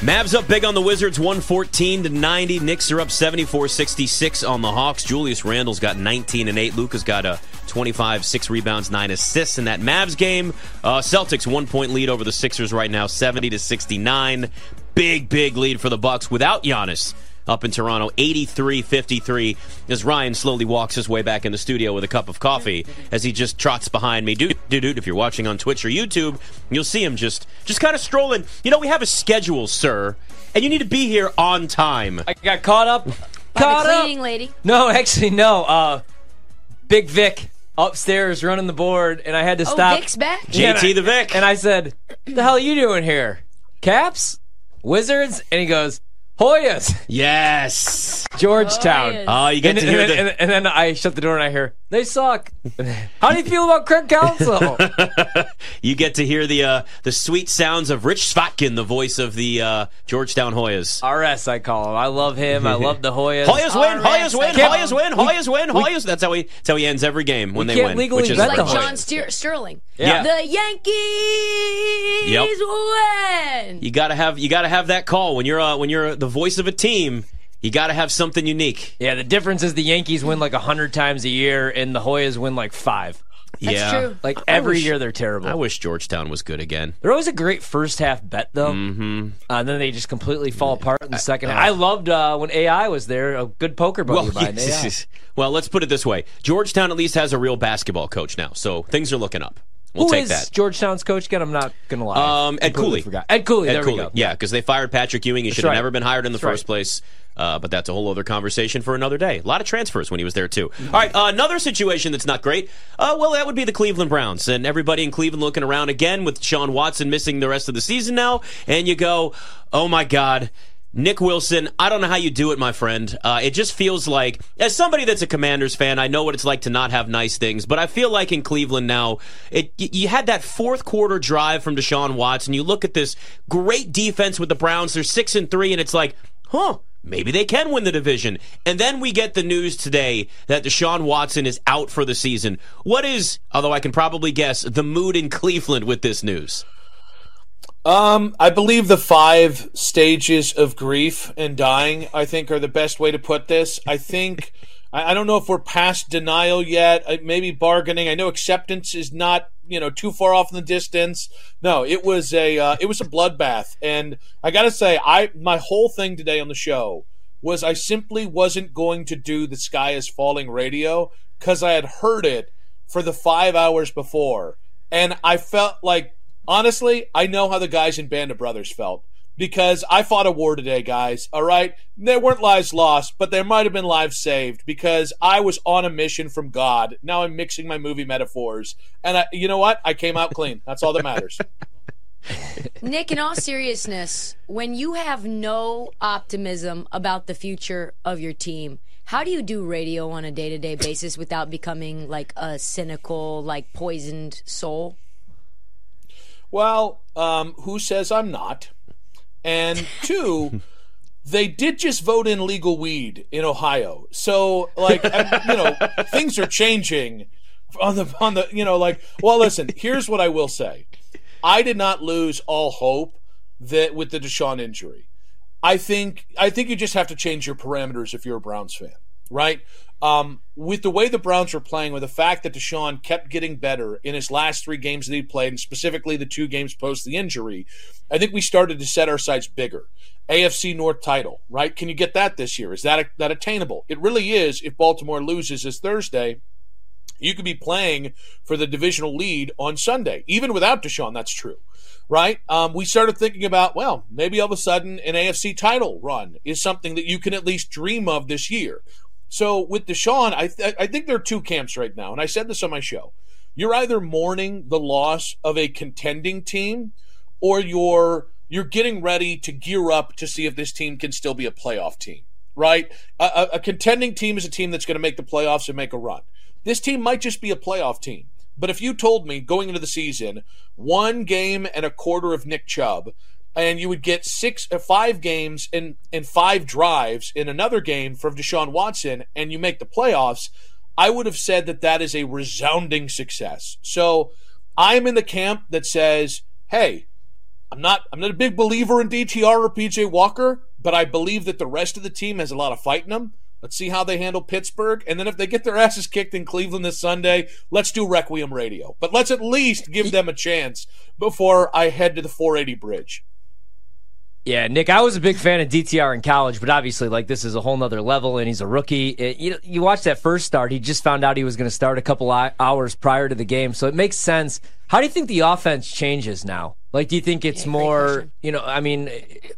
Mavs up big on the Wizards, 114 to 90. Knicks are up 74-66 on the Hawks. Julius Randle's got 19 and 8. Luka's got a 25, 6 rebounds, 9 assists in that Mavs game. Uh, Celtics one point lead over the Sixers right now, 70 to 69. Big, big lead for the Bucks without Giannis up in Toronto, 83 53, as Ryan slowly walks his way back in the studio with a cup of coffee as he just trots behind me. Dude, dude, dude, if you're watching on Twitch or YouTube, you'll see him just, just kind of strolling. You know, we have a schedule, sir, and you need to be here on time. I got caught up. By caught the up. cleaning lady. No, actually, no. Uh, Big Vic upstairs running the board, and I had to Oh, stop. Vic's back? Yeah, JT I- the Vic. And I said, "The hell are you doing here? Caps, Wizards?" And he goes, "Hoyas, Yes. Georgetown." Hoyas. Oh, you get And, to hear then- the. and, and then I shut the door and I hear they suck. How do you feel about Craig Council? You get to hear the uh, the sweet sounds of Rich Chvotkin, the voice of the uh, Georgetown Hoyas. RS, I call him. I love him. I love the Hoyas. Hoyas win, RS, Hoyas win, Can't- Hoyas win, Hoyas win, Hoyas. That's how he. That's how he ends every game when We they can't win. legally which is Like the perfect. John Stier- Sterling. Yeah. The Yankees win. You gotta have you gotta have that call when you're uh, when you're the voice of a team. You gotta have something unique. Yeah, the difference is the Yankees win like a hundred times a year, and the Hoyas win like five. That's yeah. true. Like every wish- year, they're terrible. I wish Georgetown was good again. They're always a great first half bet, though. Mm-hmm. Uh, and then they just completely fall apart in the second half. I loved uh, when AI was there, a good poker buddy Well, of yes, AI. yes. well, let's put it this way: Georgetown at least has a real basketball coach now, so things are looking up. We'll Who take is that. Georgetown's coach again? I'm not gonna lie. Um, Ed Cooley. Forgot. Ed Cooley. Ed there Cooley. we go. Yeah, because they fired Patrick Ewing. He should have right. never been hired in the That's right. first place. Uh, but that's a whole other conversation for another day. A lot of transfers when he was there too. All right, uh, another situation that's not great. Uh, well, that would be the Cleveland Browns and everybody in Cleveland looking around again with Deshaun Watson missing the rest of the season now, and you go, "Oh my God." Nick Wilson, I don't know how you do it, my friend. Uh, it just feels like, as somebody that's a Commanders fan, I know what it's like to not have nice things, but I feel like in Cleveland now, it you had that fourth quarter drive from Deshaun Watson. You look at this great defense with the Browns; they're six and three, and it's like, huh, maybe they can win the division. And then we get the news today that Deshaun Watson is out for the season. What is, although I can probably guess, the mood in Cleveland with this news? Um, I believe the five stages of grief and dying, I think, are the best way to put this. I think, I, I don't know if we're past denial yet, uh, maybe bargaining. I know acceptance is not, you know, too far off in the distance. No, it was a, uh, it was a bloodbath. And I gotta say, I, my whole thing today on the show was I simply wasn't going to do the sky is falling radio because I had heard it for the five hours before. And I felt like, honestly, I know how the guys in Band of Brothers felt because I fought a war today, guys. All right. There weren't lives lost, but there might have been lives saved because I was on a mission from God. Now I'm mixing my movie metaphors. And I, you know what? I came out clean. That's all that matters. Nick, in all seriousness, when you have no optimism about the future of your team, how do you do radio on a day to day basis without becoming like a cynical, like poisoned soul? Well, um, who says I'm not? And two, they did just vote in legal weed in Ohio. So, like, you know, things are changing on the on the you know, like. Well, listen. Here's what I will say. I did not lose all hope that with the Deshaun injury. I think I think you just have to change your parameters if you're a Browns fan, right? Um, with the way the Browns were playing, with the fact that Deshaun kept getting better in his last three games that he played, and specifically the two games post the injury, I think we started to set our sights bigger. AFC North title, right? Can you get that this year? Is that that attainable? It really is. If Baltimore loses this Thursday, you could be playing for the divisional lead on Sunday. Even without Deshaun, that's true, right? Um, we started thinking about, well, maybe all of a sudden an AFC title run is something that you can at least dream of this year. So with Deshaun, I, th- I think there are two camps right now, and I said this on my show. You're either mourning the loss of a contending team, or you're you're getting ready to gear up to see if this team can still be a playoff team, right? A, a, a contending team is a team that's going to make the playoffs and make a run. This team might just be a playoff team. But if you told me going into the season, one game and a quarter of Nick Chubb, and you would get six, uh, five games and and five drives in another game from Deshaun Watson, and you make the playoffs, I would have said that that is a resounding success. So I'm in the camp that says, hey, I'm not I'm not a big believer in DTR or PJ Walker, but I believe that the rest of the team has a lot of fight in them. Let's see how they handle Pittsburgh. And then if they get their asses kicked in Cleveland this Sunday, let's do Requiem Radio. But let's at least give them a chance before I head to the 480 bridge. Yeah, Nick, I was a big fan of DTR in college, but obviously, like this is a whole nother level, and he's a rookie. It, you you watch that first start; he just found out he was going to start a couple hours prior to the game, so it makes sense. How do you think the offense changes now? Like, do you think it's yeah, more? You know, I mean,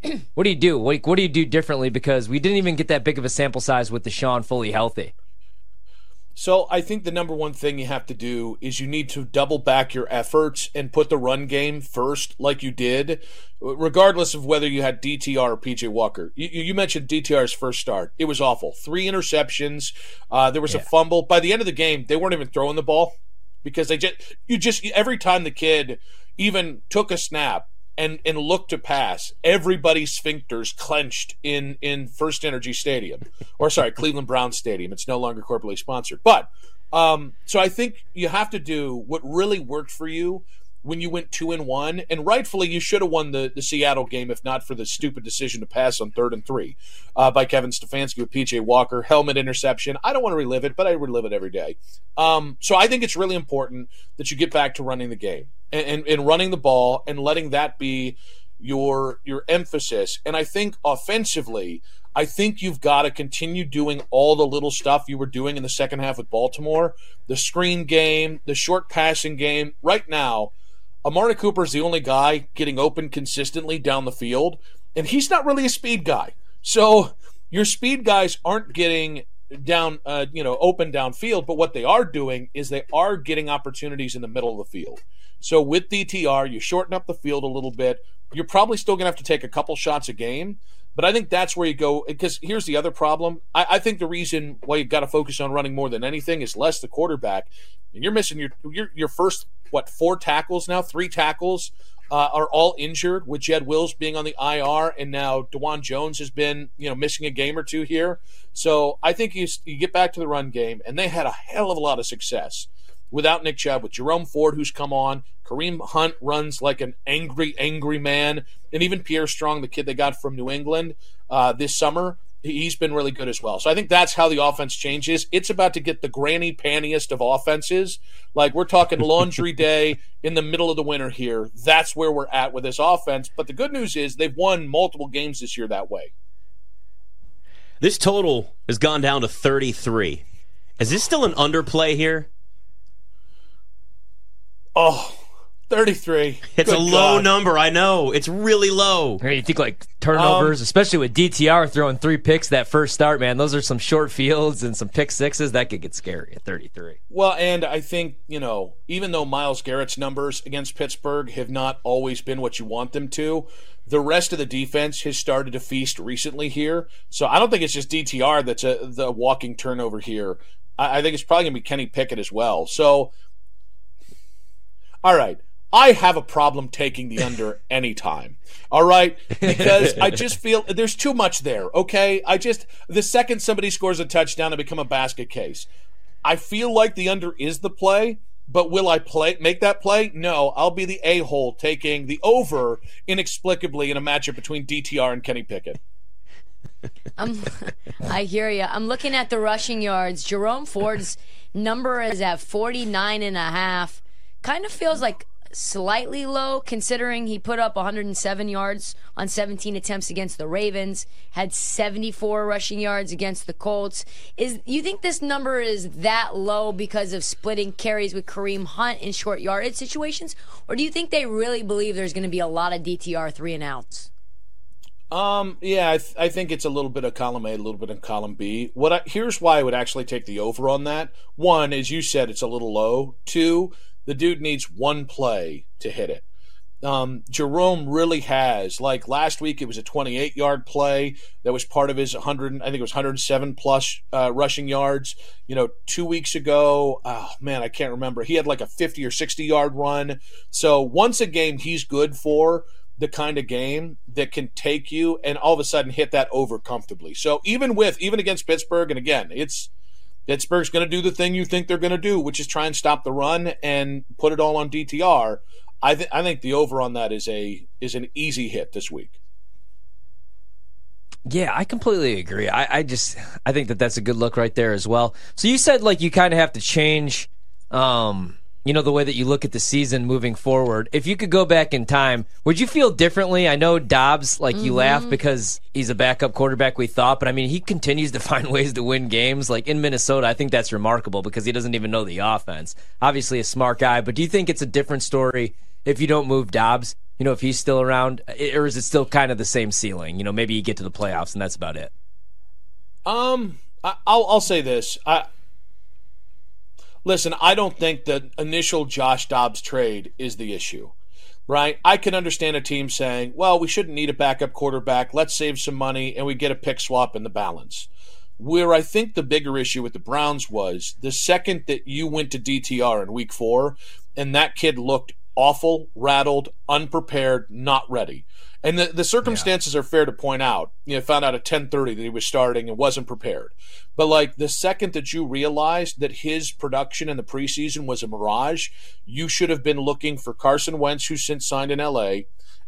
what do you do? What, what do you do differently? Because we didn't even get that big of a sample size with Deshaun fully healthy. So I think the number one thing you have to do is you need to double back your efforts and put the run game first, like you did, regardless of whether you had DTR or PJ Walker. You, you mentioned DTR's first start; it was awful. Three interceptions. Uh, there was yeah. a fumble. By the end of the game, they weren't even throwing the ball because they just you just every time the kid even took a snap and and look to pass, everybody's sphincters clenched in in First Energy Stadium, or sorry, Cleveland Brown Stadium. It's no longer corporately sponsored, but um, so I think you have to do what really worked for you when you went two and one, and rightfully you should have won the, the Seattle game if not for the stupid decision to pass on third and three uh, by Kevin Stefanski with PJ Walker helmet interception. I don't want to relive it, but I relive it every day. Um, so I think it's really important that you get back to running the game and, and, and running the ball and letting that be your your emphasis. And I think offensively, I think you've got to continue doing all the little stuff you were doing in the second half with Baltimore, the screen game, the short passing game. Right now, Amari Cooper is the only guy getting open consistently down the field, and he's not really a speed guy. So your speed guys aren't getting down, uh, you know, open downfield. But what they are doing is they are getting opportunities in the middle of the field. So with DTR, you shorten up the field a little bit. You're probably still going to have to take a couple shots a game. But I think that's where you go. Because here's the other problem. I, I think the reason why you've got to focus on running more than anything is less the quarterback. And you're missing your your, your first what four tackles now, three tackles uh, are all injured with Jed Wills being on the IR, and now Dawand Jones has been you know missing a game or two here. So I think you you get back to the run game, and they had a hell of a lot of success without Nick Chubb, with Jerome Ford who's come on. Kareem Hunt runs like an angry, angry man, and even Pierre Strong, the kid they got from New England uh, this summer he's been really good as well. So I think that's how the offense changes. It's about to get the granny pantiest of offenses. Like we're talking laundry day in the middle of the winter here. That's where we're at with this offense. But the good news is they've won multiple games this year that way. This total has gone down to 33. Is this still an underplay here? Oh, 33. It's Good a low God. number. I know. It's really low. You think like turnovers, um, especially with DTR throwing three picks that first start, man. Those are some short fields and some pick sixes. That could get scary at 33. Well, and I think, you know, even though Myles Garrett's numbers against Pittsburgh have not always been what you want them to, the rest of the defense has started to feast recently here. So I don't think it's just DTR that's a, the walking turnover here. I, I think it's probably going to be Kenny Pickett as well. So, all right. I have a problem taking the under anytime. All right? Because I just feel there's too much there, okay? I just, the second somebody scores a touchdown, I become a basket case. I feel like the under is the play, but will I play make that play? No, I'll be the a hole taking the over inexplicably in a matchup between DTR and Kenny Pickett. I'm, I hear you. I'm looking at the rushing yards. Jerome Ford's number is at 49 and a half. Kind of feels like slightly low considering he put up 107 yards on 17 attempts against the Ravens, had 74 rushing yards against the Colts. Is you think this number is that low because of splitting carries with Kareem Hunt in short yardage situations, or do you think they really believe there's going to be a lot of DTR three and outs? Um, yeah, I, th- I, think it's a little bit of column A, a little bit of column B. What I, here's why I would actually take the over on that. One, as you said, it's a little low. Two, the dude needs one play to hit it. Um, Jerome really has. Like last week, it was a 28 yard play that was part of his 100. I think it was 107 plus uh, rushing yards. You know, two weeks ago, oh man, I can't remember. He had like a 50 or 60 yard run. So once a game, he's good for the kind of game that can take you and all of a sudden hit that over comfortably. So even with even against Pittsburgh, and again, it's Pittsburgh's going to do the thing you think they're going to do, which is try and stop the run and put it all on DTR. I think I think the over on that is a is an easy hit this week. Yeah, I completely agree. I, I just I think that that's a good look right there as well. So you said like you kind of have to change, um, you know, the way that you look at the season moving forward. If you could go back in time, would you feel differently? I know Dobbs, like you laugh because he's a backup quarterback. We thought, but I mean, he continues to find ways to win games. Like in Minnesota, I think that's remarkable because he doesn't even know the offense. Obviously, a smart guy, but do you think it's a different story if you don't move Dobbs? you know, if he's still around, or is it still kind of the same ceiling? You know, maybe you get to the playoffs and that's about it. Um, I, will I'll say this. I listen. I don't think the initial Josh Dobbs trade is the issue, right? I can understand a team saying, "Well, we shouldn't need a backup quarterback. Let's save some money and we get a pick swap in the balance." Where I think the bigger issue with the Browns was the second that you went to DTR in Week Four, and that kid looked awful, rattled, unprepared, not ready. And the, the circumstances yeah. are fair to point out. You know, found out at 10:30 that he was starting and wasn't prepared. But like the second that you realized that his production in the preseason was a mirage, you should have been looking for Carson Wentz, who since signed in LA.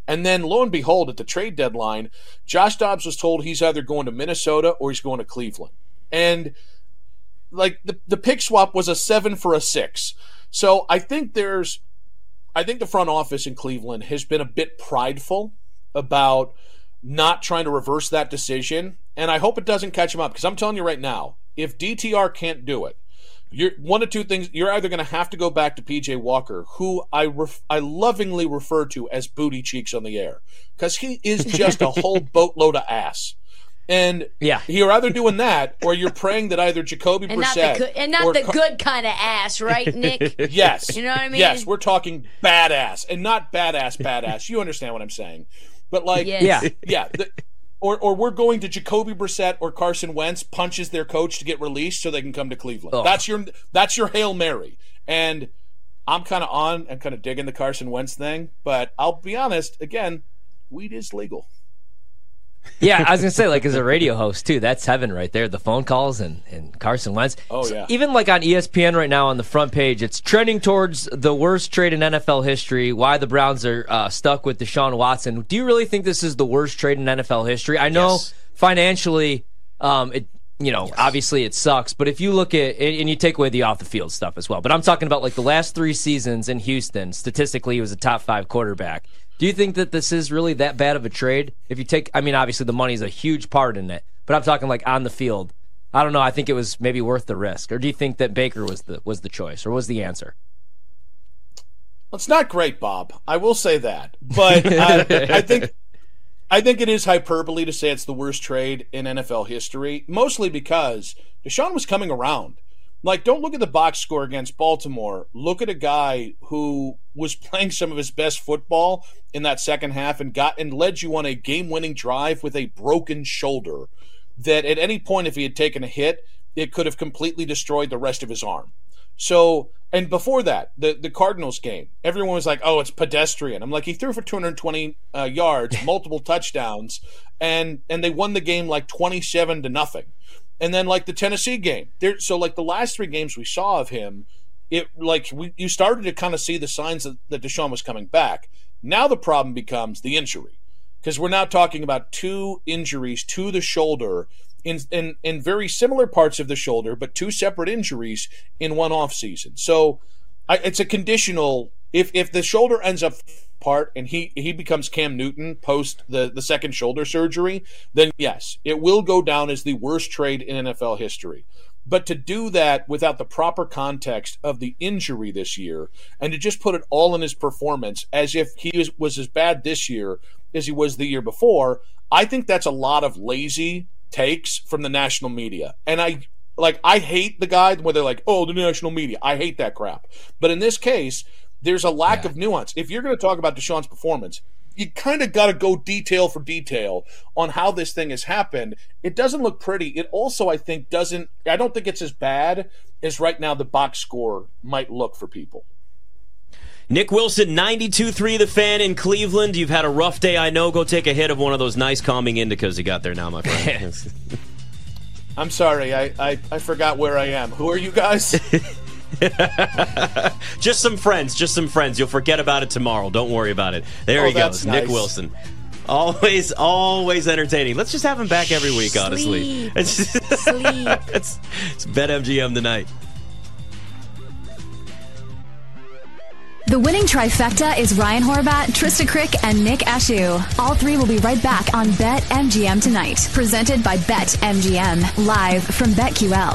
And then lo and behold, at the trade deadline, Josh Dobbs was told he's either going to Minnesota or he's going to Cleveland. And like the the pick swap was a seven for a six. So I think there's I think the front office in Cleveland has been a bit prideful about not trying to reverse that decision, and I hope it doesn't catch him up because I'm telling you right now, if DTR can't do it, you're one of two things. You're either going to have to go back to PJ Walker, who I ref, I lovingly refer to as booty cheeks on the air, because he is just a whole boatload of ass. And yeah, you're either doing that or you're praying that either Jacoby and Brissett not the and not the Car- good kind of ass, right, Nick? yes, you know what I mean. Yes, we're talking badass and not badass, badass. you understand what I'm saying? But like, yes. yeah, yeah. The, or, or we're going to Jacoby Brissett or Carson Wentz punches their coach to get released so they can come to Cleveland. Oh. That's your that's your hail mary. And I'm kind of on and kind of digging the Carson Wentz thing, but I'll be honest. Again, weed is legal yeah, I was gonna say, like, as a radio host too, that's heaven right there. The phone calls and, and Carson Wentz. Oh yeah. even like on ESPN right now on the front page, it's trending towards the worst trade in NFL history. Why the Browns are uh, stuck with Deshaun Watson? Do you really think this is the worst trade in NFL history? I know yes. financially, um, it you know, yes. obviously it sucks. But if you look at and you take away the off the field stuff as well, but I'm talking about like the last three seasons in Houston. Statistically, he was a top five quarterback. Do you think that this is really that bad of a trade? If you take, I mean, obviously the money is a huge part in it, but I'm talking like on the field. I don't know. I think it was maybe worth the risk. Or do you think that Baker was the was the choice, or was the answer? Well, it's not great, Bob. I will say that, but uh, I think I think it is hyperbole to say it's the worst trade in NFL history, mostly because Deshaun was coming around. Like, don't look at the box score against Baltimore. Look at a guy who was playing some of his best football in that second half and got and led you on a game-winning drive with a broken shoulder. That at any point, if he had taken a hit, it could have completely destroyed the rest of his arm. So, and before that, the the Cardinals game, everyone was like, "Oh, it's pedestrian." I'm like, he threw for 220 uh, yards, multiple touchdowns, and and they won the game like 27 to nothing and then like the Tennessee game. There, so like the last three games we saw of him, it like we, you started to kind of see the signs that, that Deshaun was coming back. Now the problem becomes the injury, because we're now talking about two injuries to the shoulder in, in in very similar parts of the shoulder, but two separate injuries in one off season. So I, it's a conditional. If if the shoulder ends up part and he he becomes Cam Newton post the the second shoulder surgery, then yes, it will go down as the worst trade in NFL history. But to do that without the proper context of the injury this year and to just put it all in his performance as if he was, was as bad this year as he was the year before, I think that's a lot of lazy takes from the national media. And I like I hate the guy where they're like, "Oh, the national media." I hate that crap. But in this case, there's a lack yeah. of nuance. If you're going to talk about Deshaun's performance, you kind of got to go detail for detail on how this thing has happened. It doesn't look pretty. It also, I think, doesn't. I don't think it's as bad as right now the box score might look for people. Nick Wilson, 92 3 The Fan in Cleveland. You've had a rough day, I know. Go take a hit of one of those nice calming indicas you got there now, my friend. I'm sorry. I, I, I forgot where I am. Who are you guys? just some friends, just some friends. You'll forget about it tomorrow. Don't worry about it. There Oh, he that's goes, Nick. Wilson. Always, always entertaining. Let's just have him back every week, honestly. Sleep. It's, Sleep. it's, it's BetMGM tonight. The winning trifecta is Ryan Horvat, Trista Crick, and Nick Ashew. All three will be right back on Bet MGM tonight. Presented by Bet MGM. Live from BetQL.